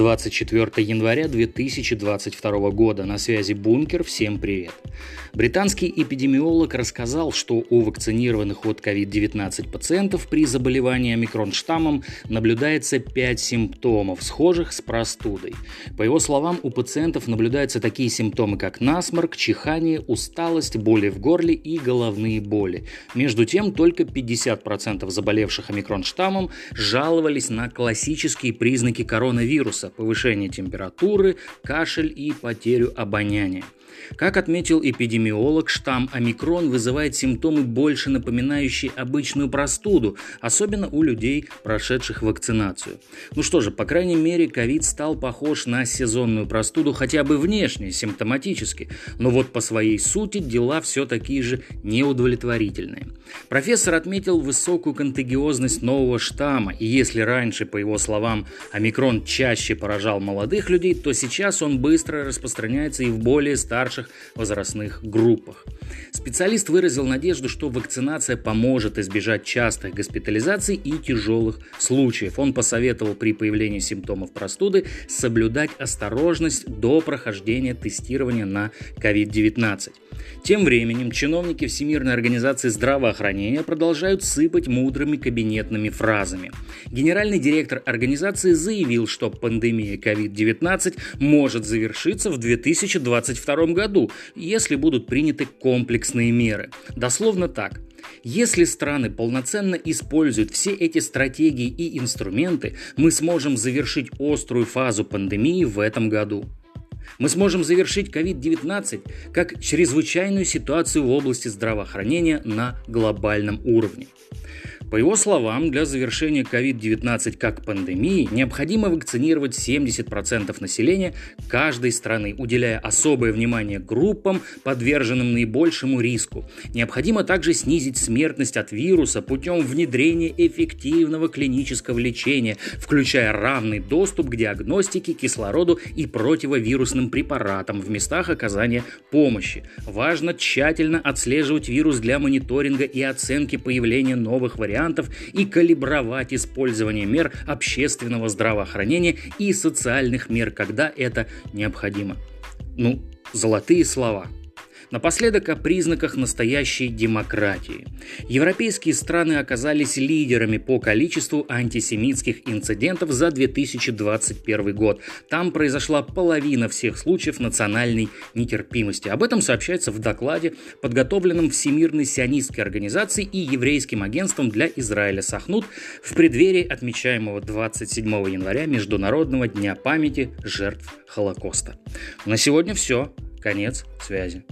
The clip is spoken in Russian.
24 января 2022 года. На связи Бункер. Всем привет. Британский эпидемиолог рассказал, что у вакцинированных от COVID-19 пациентов при заболевании омикрон-штаммом наблюдается 5 симптомов, схожих с простудой. По его словам, у пациентов наблюдаются такие симптомы, как насморк, чихание, усталость, боли в горле и головные боли. Между тем, только 50% заболевших омикрон-штаммом жаловались на классические признаки коронавируса – повышение температуры, кашель и потерю обоняния. Как отметил эпидемиолог, штамм омикрон вызывает симптомы, больше напоминающие обычную простуду, особенно у людей, прошедших вакцинацию. Ну что же, по крайней мере, ковид стал похож на сезонную простуду хотя бы внешне, симптоматически, но вот по своей сути дела все такие же неудовлетворительные. Профессор отметил высокую контагиозность нового штамма, и если раньше, по его словам, омикрон чаще поражал молодых людей, то сейчас он быстро распространяется и в более старых старших возрастных группах. Специалист выразил надежду, что вакцинация поможет избежать частых госпитализаций и тяжелых случаев. Он посоветовал при появлении симптомов простуды соблюдать осторожность до прохождения тестирования на COVID-19. Тем временем чиновники Всемирной организации здравоохранения продолжают сыпать мудрыми кабинетными фразами. Генеральный директор организации заявил, что пандемия COVID-19 может завершиться в 2022 году, если будут приняты комплексные меры. Дословно так. Если страны полноценно используют все эти стратегии и инструменты, мы сможем завершить острую фазу пандемии в этом году. Мы сможем завершить COVID-19 как чрезвычайную ситуацию в области здравоохранения на глобальном уровне. По его словам, для завершения COVID-19 как пандемии необходимо вакцинировать 70% населения каждой страны, уделяя особое внимание группам, подверженным наибольшему риску. Необходимо также снизить смертность от вируса путем внедрения эффективного клинического лечения, включая равный доступ к диагностике, кислороду и противовирусным препаратам в местах оказания помощи. Важно тщательно отслеживать вирус для мониторинга и оценки появления новых вариантов вариантов и калибровать использование мер общественного здравоохранения и социальных мер, когда это необходимо. Ну, золотые слова – Напоследок о признаках настоящей демократии. Европейские страны оказались лидерами по количеству антисемитских инцидентов за 2021 год. Там произошла половина всех случаев национальной нетерпимости. Об этом сообщается в докладе, подготовленном Всемирной сионистской организацией и Еврейским агентством для Израиля Сахнут в преддверии отмечаемого 27 января Международного дня памяти жертв Холокоста. На сегодня все. Конец связи.